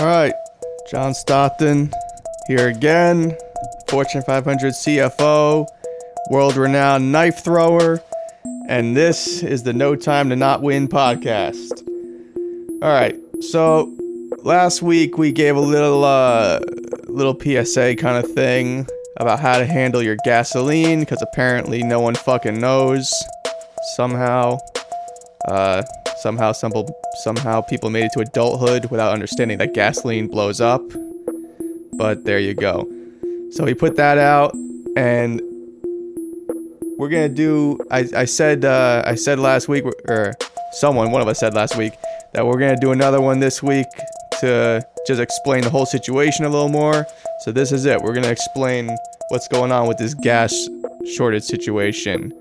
All right, John Stockton here again. Fortune 500 CFO, world renowned knife thrower, and this is the No Time to Not Win podcast. All right, so last week we gave a little uh, little PSA kind of thing about how to handle your gasoline because apparently no one fucking knows somehow. Uh, somehow, some, somehow people made it to adulthood without understanding that gasoline blows up. But there you go. So we put that out, and we're gonna do. I, I said uh, I said last week, or someone, one of us said last week, that we're gonna do another one this week to just explain the whole situation a little more. So this is it. We're gonna explain what's going on with this gas shortage situation.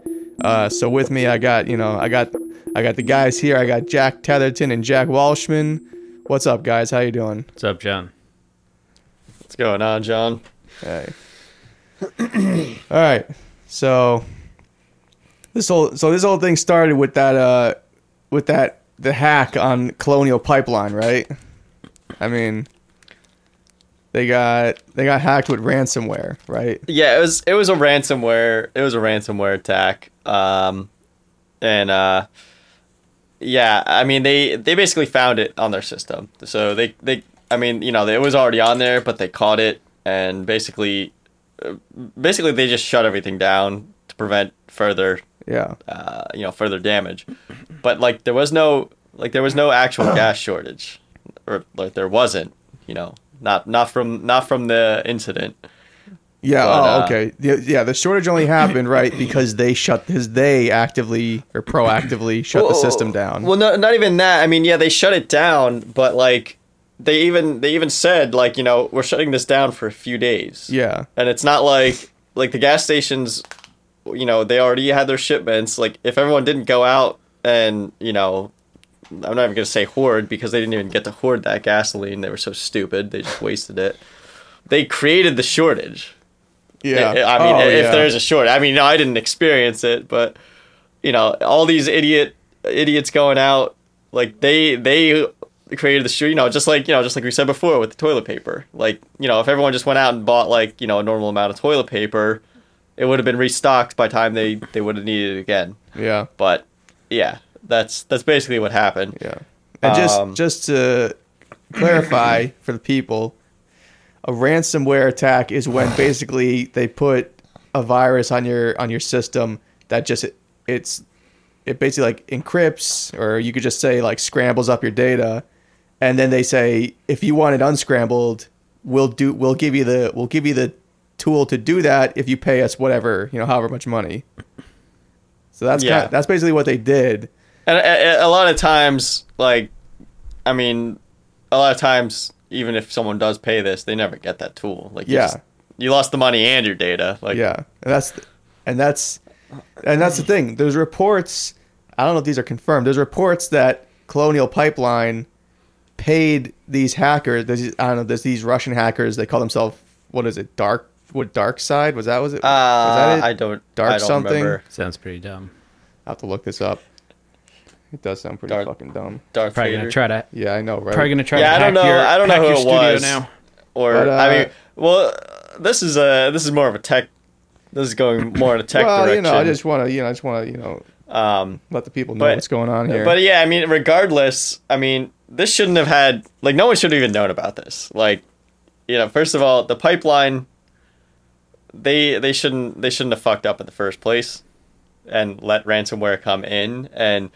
Uh, so with me, I got you know I got I got the guys here. I got Jack Tetherton and Jack Walshman. What's up, guys? How you doing? What's up, John? What's going on, John? Hey. All right. So this whole so this whole thing started with that uh with that the hack on Colonial Pipeline, right? I mean, they got they got hacked with ransomware, right? Yeah, it was it was a ransomware it was a ransomware attack. Um and uh yeah, I mean they they basically found it on their system. So they they I mean, you know, it was already on there, but they caught it and basically uh, basically they just shut everything down to prevent further Yeah. uh, you know further damage but like there was no like there was no actual gas shortage or like there wasn't you know not not from not from the incident Yeah. But, oh, uh, okay. Yeah, yeah. The shortage only happened right because they shut because they actively or proactively shut the system down. well no, not even that i mean yeah they shut it down but like they even they even said like you know we're shutting this down for a few days yeah. and it's not like like the gas stations you know they already had their shipments like if everyone didn't go out and you know i'm not even going to say hoard because they didn't even get to hoard that gasoline they were so stupid they just wasted it they created the shortage Yeah. I I mean, Oh, if yeah. there's a short, I mean, no, I didn't experience it, but you know, all these idiot idiots going out, like they they created the shoe, you know, just like you know, just like we said before with the toilet paper. Like you know, if everyone just went out and bought like you know a normal amount of toilet paper, it would have been restocked by the time they they would have needed it again. Yeah. But yeah, that's that's basically what happened. Yeah. And just Um, just to clarify for the people, a ransomware attack is when basically they put a virus on your on your system that just it's it basically like encrypts or you could just say like scrambles up your data. And then they say if you want it unscrambled we'll do we'll give you the we'll give you the tool to do that if you pay us whatever you know however much money. So that's Yeah. kind that's basically what they did. And a- a lot of times, like, I mean, a lot of times, even if someone does pay this, they never get that tool. Like, you Yeah. just- you lost the money and your data. Like, yeah and that's and that's and that's the thing there's reports i don't know if these are confirmed there's reports that colonial pipeline paid these hackers These, i don't know there's these russian hackers they call themselves what is it dark what dark side was that was it Uh, was that it I don't. Dark I don't something? Remember. Sounds pretty dumb. i have to look this up it does sound pretty Dark- fucking dumb Darth Probably Vader. gonna try to. yeah i know right Probably gonna try Yeah, to. I don't know- Your, I don't know who it was. now. Or But, I uh, mean, well, this is a this is more of a tech. This is going more in a tech well direction. you know i just want to you know i just want to you know um, let the people know But- what's going on here But yeah, I mean, regardless, I mean, this shouldn't have had like no one should have even known about this. Like, you know, first of all, the pipeline they they shouldn't they shouldn't have fucked up in the first place and let ransomware come in and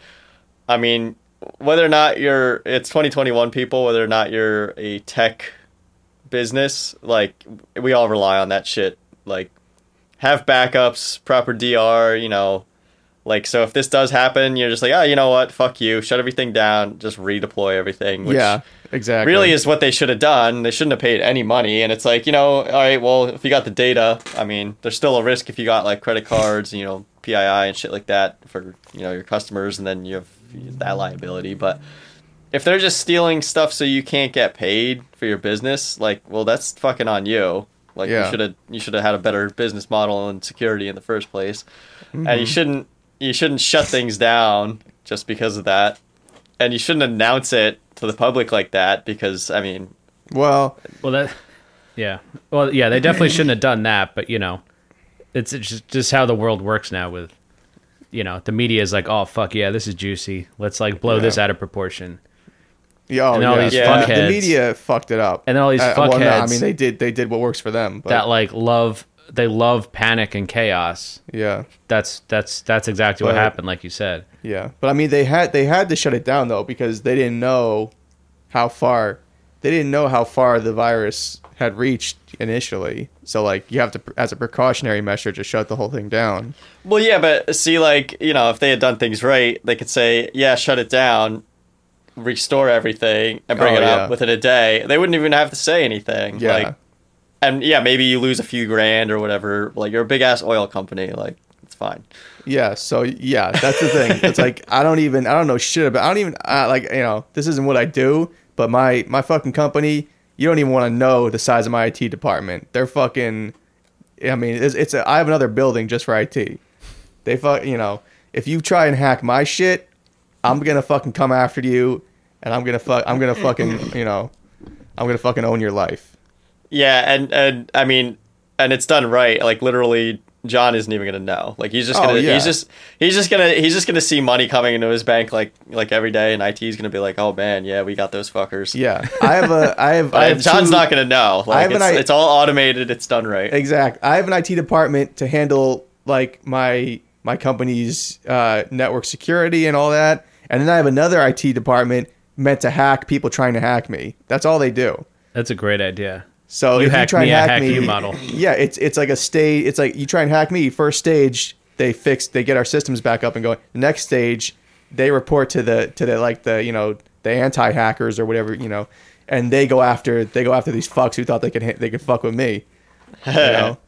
I mean, whether or not you're it's 2021 people, whether or not you're a tech business, like we all rely on that shit. Like have backups, proper DR, you know, like so if this does happen, you're just like, oh, you know what? Fuck you. Shut everything down. Just redeploy everything. Which yeah exactly really is what they should have done. They shouldn't have paid any money. And it's like, you know, all right, well, if you got the data, I mean, there's still a risk if you got like credit cards, you know, PII and shit like that for you know your customers, and then you have that liability. But if they're just stealing stuff so you can't get paid for your business, like, well, that's fucking on you. Like Yeah. you should have you should have had a better business model and security in the first place, and Mm-hmm. you shouldn't you shouldn't shut things down just because of that, and you shouldn't announce it to the public like that because I mean Well, Well, that, yeah. Well, yeah, they definitely shouldn't have done that. But you know, it's it's just, just how the world works now. With you know, the media is like, oh fuck yeah, this is juicy. Let's like blow this out of proportion. yeah, oh, And all yeah. these The- The media fucked it up. And all these Uh, well, no, I mean, they did. They did what works for them. But, That like love, they love panic and chaos. yeah, That's that's that's exactly what happened, like you said. yeah. But I mean, they had they had to shut it down though because they didn't know how far they didn't know how far the virus had reached initially. So like, you have to, as a precautionary measure, to shut the whole thing down. Well, yeah, but see, like you know, if they had done things right, they could say, "Yeah, shut it down, restore everything, and bring Oh, it yeah. up within a day." They wouldn't even have to say anything. Yeah. Like, and yeah, maybe you lose a few grand or whatever. Like you're a big ass oil company, like it's fine. Yeah, so yeah, that's the thing. It's like I don't even I don't know shit about I don't even uh, like you know this isn't what I do, but my my fucking company you don't even want to know the size of my IT department. They're fucking. I mean, it's, it's a, I have another building just for IT. They fuck you know if you try and hack my shit, I'm gonna fucking come after you, and I'm gonna fuck I'm gonna fucking you know I'm gonna fucking own your life. Yeah, and and I mean, and it's done right. Like literally, John isn't even gonna know. Like he's just Oh, gonna yeah. he's just he's just gonna he's just gonna see money coming into his bank like like every day, and IT's gonna be like, oh man, yeah, we got those fuckers. Yeah, I have a I have I have John's two- not gonna know. Like have an it's, I- it's all automated. It's done right. Exact. I have an IT department to handle like my my company's uh, network security and all that, and then I have another IT department meant to hack people trying to hack me. That's all they do. That's a great idea. So You if you try me, and hack hack me, you model. yeah, it's it's like a stage. It's like you try and hack me. First stage, they fix, they get our systems back up and going. The next stage, they report to the to the like the you know the anti hackers or whatever you know, and they go after they go after these fucks who thought they could hit- they could fuck with me. You know.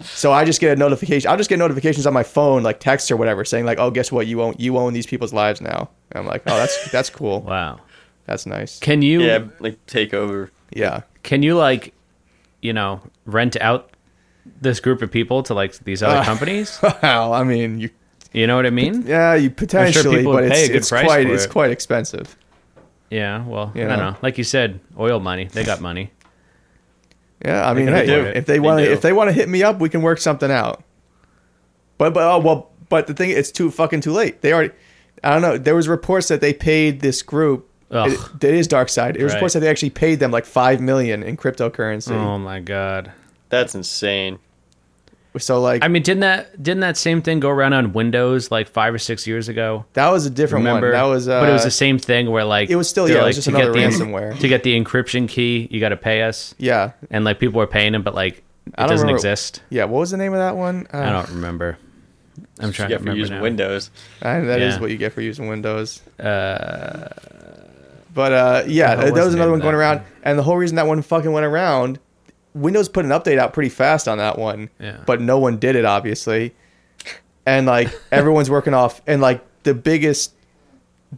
So I just get a notification. I'll just get notifications on my phone, like texts or whatever, saying like, "Oh, guess what? You own you own these people's lives now." And I'm like, "Oh, that's that's cool. Wow. That's nice." Can you yeah, like take over. Yeah. can you like you know rent out this group of people to like these other Uh. companies? Well, I mean, you You know what I mean? yeah, you potentially, people but it's pay a good it's quite it's it. quite expensive. Yeah. Well, I Yeah. don't know. Like you said, oil money. They got money. Yeah, I mean, hey, if they They want to if they want to hit me up, we can work something out. But but oh, well, but the thing it's too fucking too late. They already I don't know. There was reports that they paid this group. Ugh. It, it is dark side. It was Right. reports that they actually paid them like five million in cryptocurrency. Oh my god. That's insane. So like I mean, didn't that didn't that same thing go around on Windows like five or six years ago? that was a different Remember? one. That was uh, but it was the same thing where like it was still- they're yeah, it like, was just to get another the ransomware. to get the encryption key, you got to pay us, yeah and like people were paying them, but like it doesn't remember- exist. yeah. What was the name of that one? Uh, I don't remember. I'm trying You to get for remember using now. Windows. I, that is Yeah. what you get for using Windows. Uh, But uh, yeah, there was another one going that around, and the whole reason that one fucking went around, Windows put an update out pretty fast on that one, Yeah. but no one did it obviously, and like everyone's working off, and like the biggest,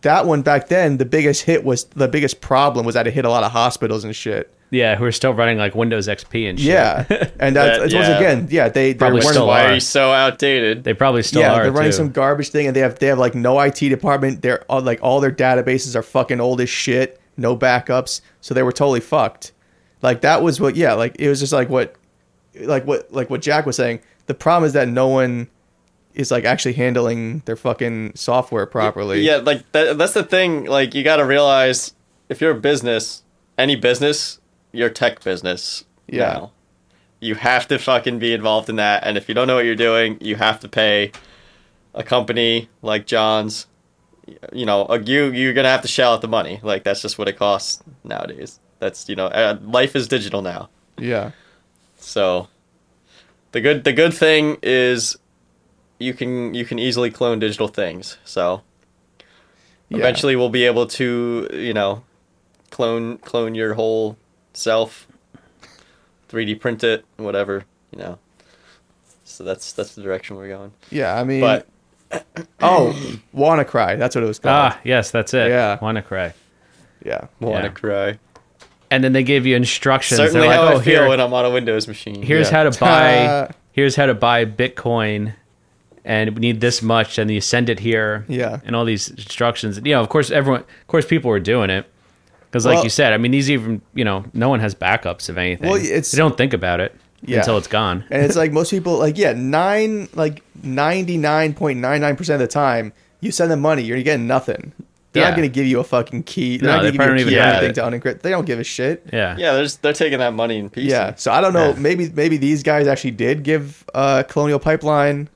that one back then, the biggest hit was the biggest problem was that it hit a lot of hospitals and shit. yeah, who are still running like Windows XP and shit. Yeah, and that's That- it's once again, yeah, they they Probably weren't- still Why are. are you so outdated? they probably still yeah, are. they're running too. some garbage thing, and they have they have like no IT department. They're all, like all their databases are fucking old as shit, no backups, so they were totally fucked. Like that was what, yeah, like it was just like what, like what, like what Jack was saying. The problem is that no one is like actually handling their fucking software properly. Yeah, like that, that's the thing. Like you got to realize if you're a business, any business, you're tech business. Yeah. now. you have to fucking be involved in that. And if you don't know what you're doing, you have to pay a company like John's. You know, uh, you you're gonna have to shell out the money. Like that's just what it costs nowadays. That's you know, uh, life is digital now. yeah, So the good the good thing is you can you can easily clone digital things. So Yeah. eventually we'll be able to, you know, clone clone your whole self, 3D print it, whatever, you know. So that's that's the direction we're going. yeah. I mean, But oh, WannaCry, that's what it was called. Ah, yes, that's it. Yeah. Wanna cry. yeah, wanna Yeah. cry. And then they give you instructions. Certainly They're like, how oh, I feel here, when I'm on a Windows machine. here's Yeah. how to buy here's how to buy bitcoin and we need this much and you send it here Yeah. and all these instructions you know of course everyone of course people were doing it Because, like Well- you said, I mean, these even you know, no one has backups of anything. Well, it's- they don't think about it Yeah. until it's gone. and it's like most people like yeah nine like 99.99% of the time you send them money you're getting nothing they're Yeah. not going to give you a fucking key they're No, not going to give you a don't key or even have anything to unencrypt they don't give a shit Yeah, Yeah, they're just, they're taking that money in pieces. yeah so i don't know Yeah. maybe maybe these guys actually did give uh colonial pipeline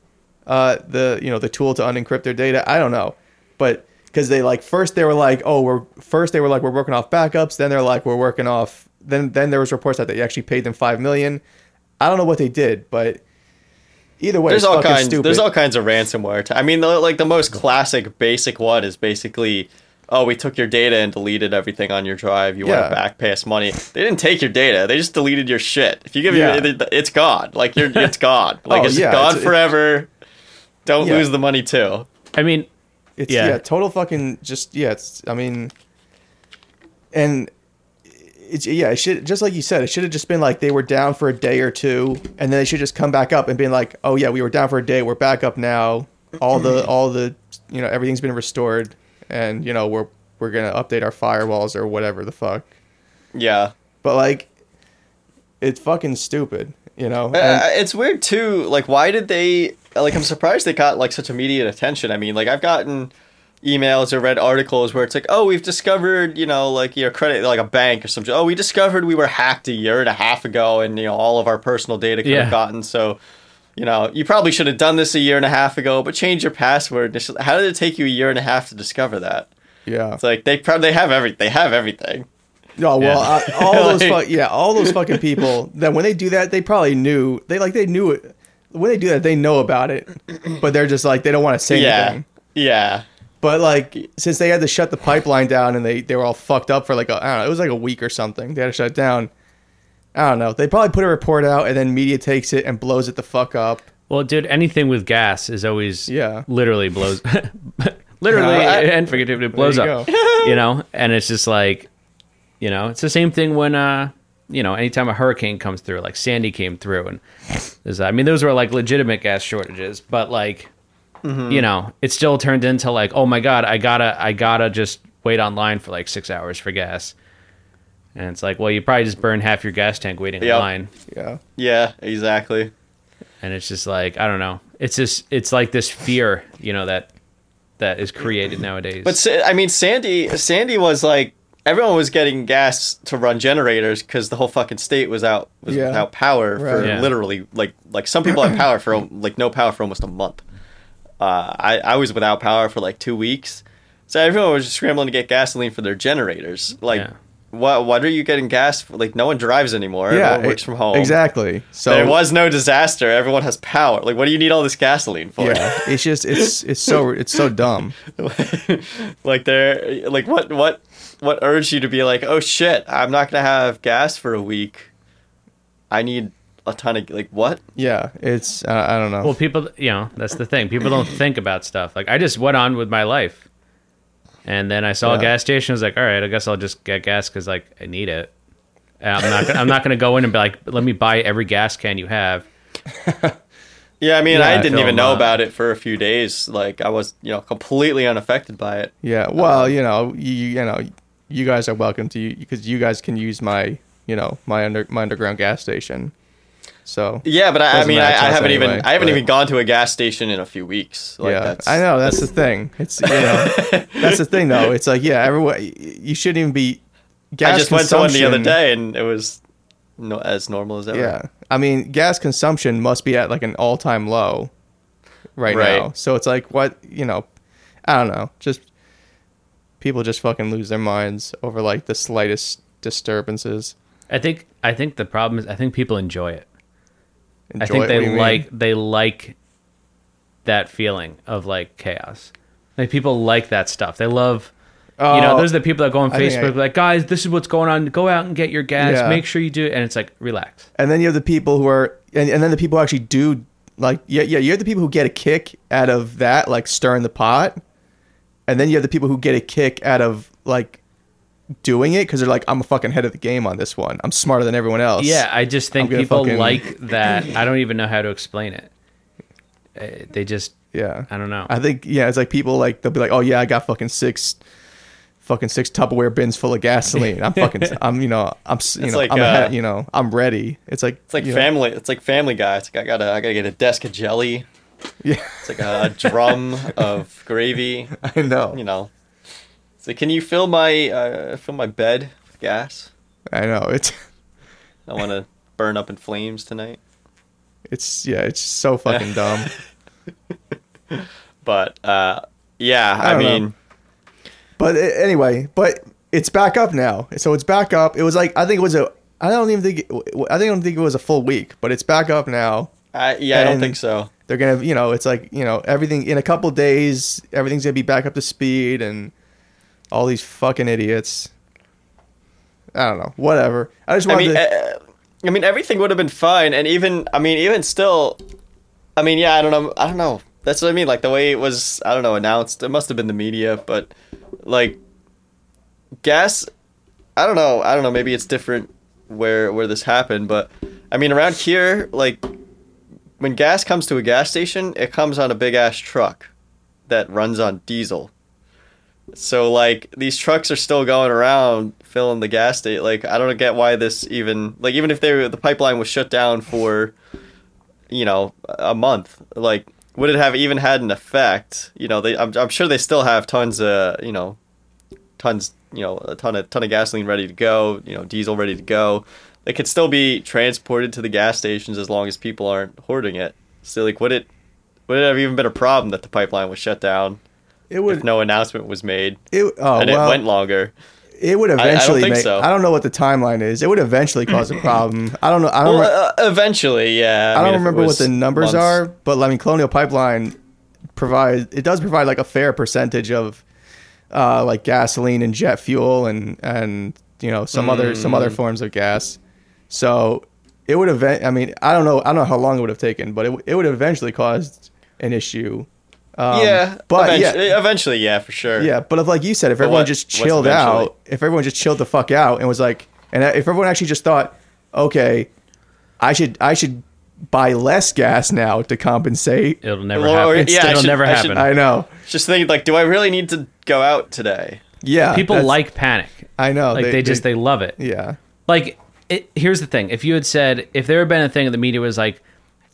uh the you know the tool to unencrypt their data i don't know but because they like first they were like oh we're first they were like we're working off backups then they're like we're working off then then there was reports that they actually paid them five million i don't know what they did but either way there's it's all kinds. stupid. There's all kinds of ransomware. T- I mean, the, like the most classic, basic one is basically, oh, we took your data and deleted everything on your drive. You want to back pay us money? They didn't take your data. They just deleted your shit. If you give Yeah. your, it's gone. Like you're, it's gone. Like Oh, it's yeah, gone it's- forever. Don't Yeah. lose the money too. I mean, It's yeah. Yeah. total fucking just yeah. It's I mean, and it's yeah. It should just like you said. It should have just been like they were down for a day or two, and then they should just come back up and been like, oh yeah, we were down for a day. We're back up now. All the all the you know everything's been restored, and you know we're we're gonna update our firewalls or whatever the fuck. Yeah. But like, it's fucking stupid. You know. Uh, it's weird too. Like, why did they? Like, I'm surprised they got like such immediate attention. I mean, like, I've gotten emails or read articles where it's like, oh, we've discovered, you know, like your credit, like a bank or something. Oh, we discovered we were hacked a year and a half ago, and you know, all of our personal data could Yeah. have gotten. So, you know, you probably should have done this a year and a half ago, but change your password. How did it take you a year and a half to discover that? yeah. It's like they probably they have every they have everything. No, well, Yeah. uh, all those, Like- fu- yeah, all those fucking people that when they do that, they probably knew they like they knew it. When they do that, they know about it, but they're just like they don't want to say Yeah, anything. yeah. But like since they had to shut the pipeline down and they they were all fucked up for like a, I don't know, it was like a week or something. They had to shut it down. I don't know. They probably put a report out and then media takes it and blows it the fuck up. well, dude, anything with gas is always Yeah. literally blows, literally No, I- and figuratively blows you up. you know, and it's just like, you know, it's the same thing when uh, you know, anytime a hurricane comes through, like Sandy came through, and there's, I mean, those were like legitimate gas shortages, but like, you know, it still turned into like, oh my god, I gotta, I gotta just wait online for like six hours for gas. And it's like, well, you probably just burned half your gas tank waiting in line. Yeah. Yeah, exactly. and it's just like I don't know. It's just it's like this fear, you know, that that is created nowadays. But I mean, Sandy, Sandy was like everyone was getting gas to run generators because the whole fucking state was out was Yeah. without power for Yeah. literally like like some people had power for like no power for almost a month. Uh, I I was without power for like two weeks, so everyone was just scrambling to get gasoline for their generators. Like, Yeah. What what are you getting gas? For? Like, no one drives anymore. Yeah. everyone works from home. Exactly. So There was no disaster. Everyone has power. Like, what do you need all this gasoline for? Yeah. It's just it's it's so it's so dumb. like they're like what what what urged you to be like oh shit i'm not gonna have gas for a week i need a ton of like what Yeah. It's uh, I don't know. well, people, you know, that's the thing. People don't think about stuff. Like I just went on with my life, and then I saw Yeah. a gas station. I was like, all right, I guess I'll just get gas because like I need it. And I'm not. Gonna, I'm not going to go in and be like, let me buy every gas can you have. yeah i mean Yeah, i I didn't feel even know that. about it for a few days like i was you know completely unaffected by it Yeah. Well, you know, you you know, you guys are welcome to you because you guys can use my you know my under my underground gas station. So yeah but i, I mean I, I haven't even i haven't but- even gone to a gas station in a few weeks like yeah, that's I know that's the thing. It's you know that's the thing though. It's like yeah, everyone you shouldn't even be. Gas i just went to one the other day and it was no as normal as ever Yeah, I mean, gas consumption must be at like an all-time low right, Right. now. So it's like what you know, I don't know. Just people just fucking lose their minds over like the slightest disturbances. I think. I think the problem is I think people enjoy it. I think they you mean? like they like that feeling of like chaos. Like people like that stuff. They love you know, Oh, those are the people that go on I Facebook I- like, guys, this is what's going on. Go out and get your gas. Yeah. Make sure you do it. And it's like, relax. and then you have the people who are, and, and then the people who actually do like, yeah, yeah. You have the people who get a kick out of that, like stirring the pot, and then you have the people who get a kick out of like doing it because they're like, I'm a fucking head of the game on this one. I'm smarter than everyone else. Yeah, I just think people fucking- like that. I don't even know how to explain it. Uh, They just, yeah. I don't know. I think yeah, it's like people like they'll be like, oh yeah, I got fucking six fucking six Tupperware bins full of gasoline. I'm fucking, I'm, you know, I'm, you It's know, like, I'm, uh, ahead, you know, I'm ready. It's like, It's like you know, family. It's like Family Guy. It's like I gotta I gotta get a desk of jelly. yeah, It's like a, a drum of gravy. I know, You know. So can you fill my uh, fill my bed with gas? I know. It's, I want to burn up in flames tonight. it's, yeah, it's so fucking dumb. But uh, yeah, I I, don't know. mean, But uh, anyway, but it's back up now. So it's back up. It was like I think it was a. I don't even think. I think I don't think it was a full week, but it's back up now. I, yeah, I don't think so. They're gonna, you know, it's like you know everything in a couple days. Everything's gonna be back up to speed, and all these fucking idiots. I don't know. Whatever. I just I mean, to. uh, I mean, everything would have been fine, and even, I mean, even still, I mean, yeah, I don't know, I don't know. That's what I mean. Like the way it was, I don't know, announced. It must have been the media, but like, gas. I don't know. I don't know. Maybe it's different where where this happened, but I mean, around here, like, when gas comes to a gas station, it comes on a big ass truck that runs on diesel. So like these trucks are still going around filling the gas station. Like I don't get why this even like even if they were, the pipeline was shut down for you know a month, like would it have even had an effect? You know, they I'm, I'm sure they still have tons of you know tons you know a ton of ton of gasoline ready to go. You know, diesel ready to go. It could still be transported to the gas stations as long as people aren't hoarding it. So like would it would it have even been a problem that the pipeline was shut down It would. if no announcement was made? it, oh and well. it went longer. it would I don't eventually. think make, so. I don't know what the timeline is. It would eventually cause a problem. I don't know. I don't. re- uh, eventually, yeah. I, mean, don't remember what the numbers months- are, but I mean, Colonial Pipeline provides it does provide like a fair percentage of uh, like gasoline and jet fuel and and you know some other some Mm. other forms of gas. So it would event. I mean, I don't know. I don't know how long it would have taken, but it, it would have eventually caused an issue. Um, yeah, but eventually, yeah, eventually, yeah, for sure. yeah, but if like you said, if But everyone what- just chilled out, if everyone just chilled the fuck out and was like, and if everyone actually just thought, okay, I should I should buy less gas now to compensate. It'll never Well, or- happen. yeah, It'll should- never I should- happen. I know. Just think, like, do I really need to go out today? Yeah, People like panic. I know. Like they, just they love it. yeah. Like it, here's the thing: if you had said, if there had been a thing, and the media was like,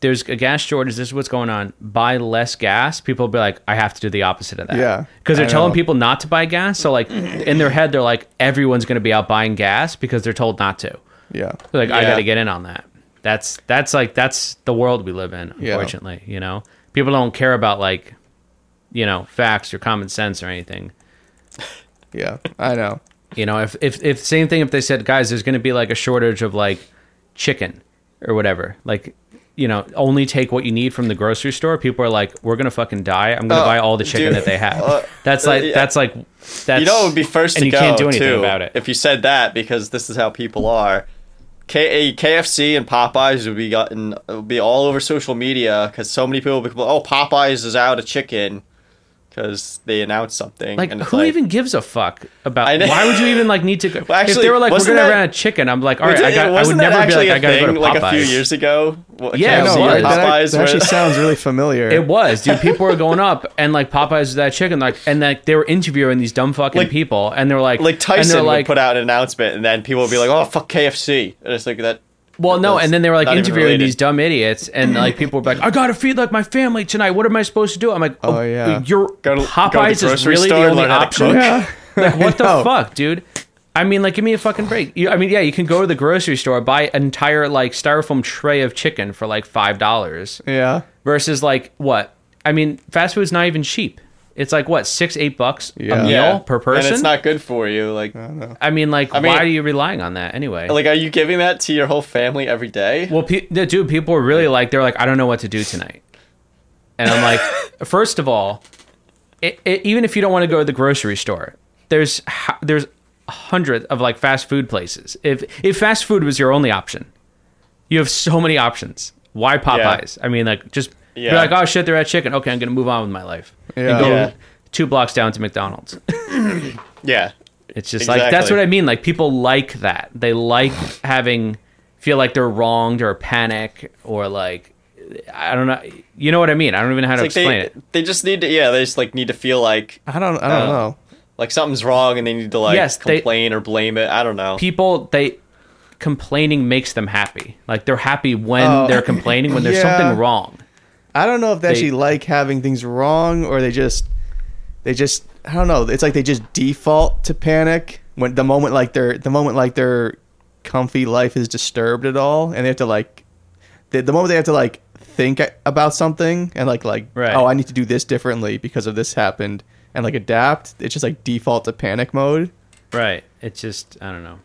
"There's a gas shortage. This is what's going on. Buy less gas." People would be like, "I have to do the opposite of that." Yeah, because they're I telling know. people not to buy gas. So like in their head, they're like, everyone's going to be out buying gas because they're told not to. Yeah. They're like, I got to get in on that. That's that's like that's the world we live in. Yeah. Unfortunately, you know, people don't care about like, you know, facts or common sense or anything. Yeah. I know. You know, if if if same thing if they said, guys, there's going to be like a shortage of like chicken or whatever, like you know, only take what you need from the grocery store. People are like, we're gonna fucking die. I'm gonna Oh, buy all the chicken dude. that they have. Uh, that's like yeah. that's like that's you know, it would be first and you can't do anything too, about it. if you said that because this is how people are. K- KFC and Popeyes would be gotten it would be all over social media because so many people would be oh Popeyes is out of chicken because they announced something like who like, even gives a fuck about why would you even like need to go Well, if they were like we're gonna that- run a chicken i'm like all right i got i would never be like actually i a gotta go thing, to like a few years ago. What, Yeah, know, it KFC was. and right? That, Popeyes that actually sounds really familiar. it was dude people were going up and like popeyes was that chicken like and like they were interviewing these dumb fucking Like- people and they were like like and Tyson they're like put out an announcement and then people would be like oh fuck KFC and it's like that well no and then they were like interviewing these dumb idiots and like people were like i gotta feed like my family tonight what am i supposed to do i'm like oh, Oh, yeah. your Go to- go to the popeyes is really the only learn how to option yeah. like what the fuck dude I mean, like, give me a fucking break. You, I mean, yeah, you can go to the grocery store, buy an entire like styrofoam tray of chicken for like five dollars, Yeah. versus like what? I mean, fast food's not even cheap. It's like what six, eight bucks Yeah. a meal yeah per person. and it's not good for you like I mean, like, I mean- why are you relying on that anyway? like are you giving that to your whole family every day well, pe- dude, people are really like, they're like, I don't know what to do tonight, and I'm like, first of all, it, it, even if you don't want to go to the grocery store, there's ho- there's hundreds of like fast food places. If if fast food was your only option, you have so many options. Why Popeyes? I mean, like just be Yeah. like, oh shit, they're at chicken. Okay, I'm gonna move on with my life. Yeah. And go Yeah. two blocks down to McDonald's. yeah It's just like that's what I mean. Like people like that. They like having feel like they're wronged or panic or like I don't know. You know what I mean? I don't even know how to It's like explain they, it. they just need to yeah they just like need to feel like I don't. I don't Uh, know. Like something's wrong and they need to like Yes, they- complain or blame it. I don't know. people they complaining makes them happy. Like they're happy when Oh, they're complaining when there's yeah. something wrong. I don't know if they, They- actually like having things wrong or they just they just I don't know. It's like they just default to panic when the moment like their the moment like their comfy life is disturbed at all and they have to like the, the moment they have to like think about something and like like Right. oh I need to do this differently because of this happened and like adapt it's just like default to panic mode. Right. It's just I don't know.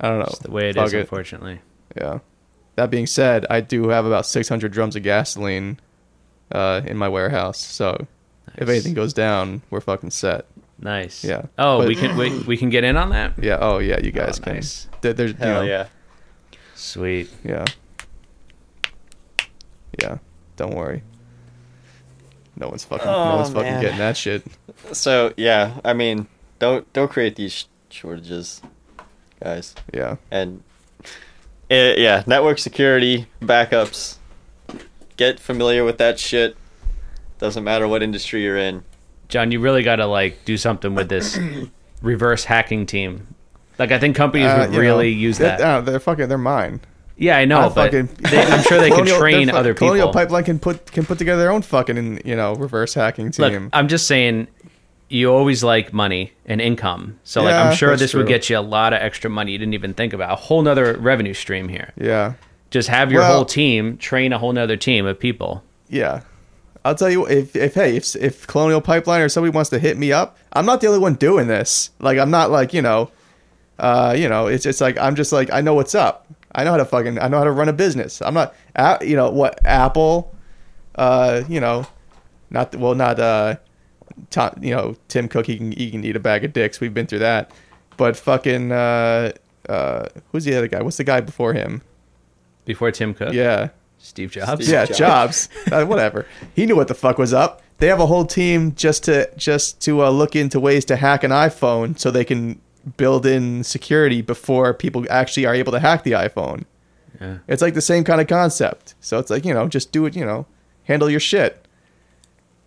I don't know. It's the way it Fuck is, unfortunately. Yeah. That being said, I do have about 600 drums of gasoline uh, in my warehouse. So if anything goes down, we're fucking set. Nice. Yeah. Oh, But- we can we, we can get in on that. Yeah. Oh, yeah. You guys Oh, can. nice. There- There's, you Hell know, yeah. Sweet. Yeah. Yeah. Don't worry. No one's fucking. no Oh, one's fucking man. getting that shit. So yeah, I mean, don't don't create these sh- shortages, guys. Yeah. And eh, yeah, network security backups. Get familiar with that shit. Doesn't matter what industry you're in. John, you really got to like do something with this reverse hacking team. Like I think companies Uh, would really know, use they're- that. uh, they're fucking. They're mine. yeah, I know, I'll but fucking- they, I'm sure they can train they're fu- other Colonial people. Pipeline can put can put together their own fucking you know reverse hacking Look, team. I'm just saying, you always like money and income. So like, Yeah, I'm sure this would get you a lot of extra money you didn't even think about. A whole nother revenue stream here. yeah. Just have your Well- whole team train a whole nother team of people. Yeah. I'll tell you if if hey if if Colonial Pipeline or somebody wants to hit me up, I'm not the only one doing this. Like I'm not like you know, uh, you know, it's it's like I'm just like I know what's up. I know how to fucking I know how to run a business. I'm not, you know, what Apple, uh, you know, not well not uh, Tom, you know Tim Cook he can he can eat a bag of dicks. We've been through that, but fucking uh, uh, who's the other guy? What's the guy before him? Before Tim Cook, Yeah. Steve Jobs. Steve Yeah, Jobs. Jobs. uh, whatever. He knew what the fuck was up. They have a whole team just to just to uh, look into ways to hack an iPhone so they can build in security before people actually are able to hack the iPhone. Yeah. It's like the same kind of concept. So it's like you know, just do it. You know, handle your shit.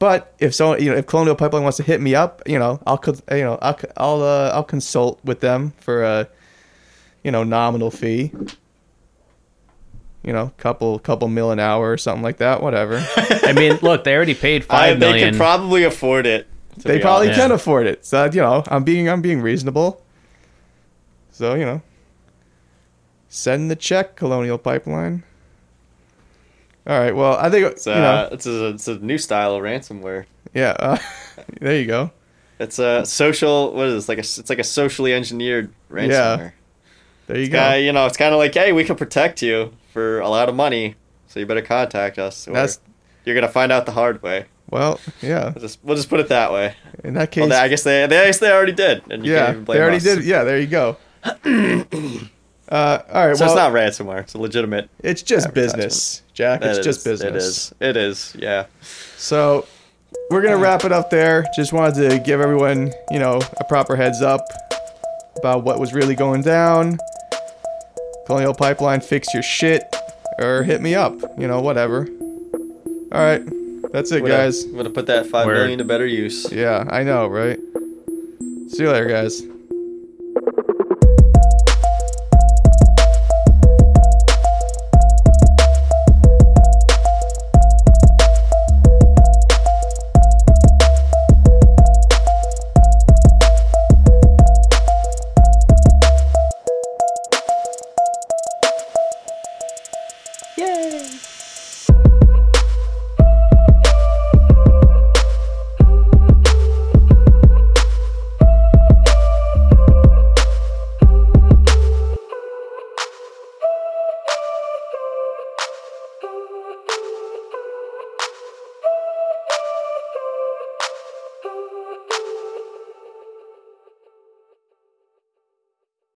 But if so, you know, if Colonial Pipeline wants to hit me up, you know, I'll you know I'll I'll uh, I'll consult with them for a you know nominal fee. You know, couple couple mil an hour or something like that. Whatever. I mean, look, they already paid I, five they million. could probably afford it. they probably honest. can afford it. So you know, I'm being I'm being reasonable. So you know, send the check, Colonial Pipeline. All right. Well, I think It's, you uh, know, it's, a, it's a new style of ransomware. yeah. Uh, there you go. It's a social. What is this? Like a, it's like a socially engineered ransomware. Yeah. There you Guy, go. you know, it's kind of like, hey, we can protect you for a lot of money, so you better contact us. That's you're gonna find out the hard way. well, yeah. We'll just we'll just put it that way. In that case, Well, I guess they, they I guess they already did, and you yeah, can't even blame they already us. did. Yeah, there you go. uh, all right. So well, it's not ransomware; it's a legitimate. it's just business, Jack. That it's is- just business. It is. It is. Yeah. So we're gonna wrap it up there. Just wanted to give everyone, you know, a proper heads up about what was really going down. Colonial Pipeline, fix your shit, or hit me up. You know, whatever. All right, that's it, I'm gonna- guys. I'm gonna put that five Word. million to better use. Yeah, I know, right? See you later, guys.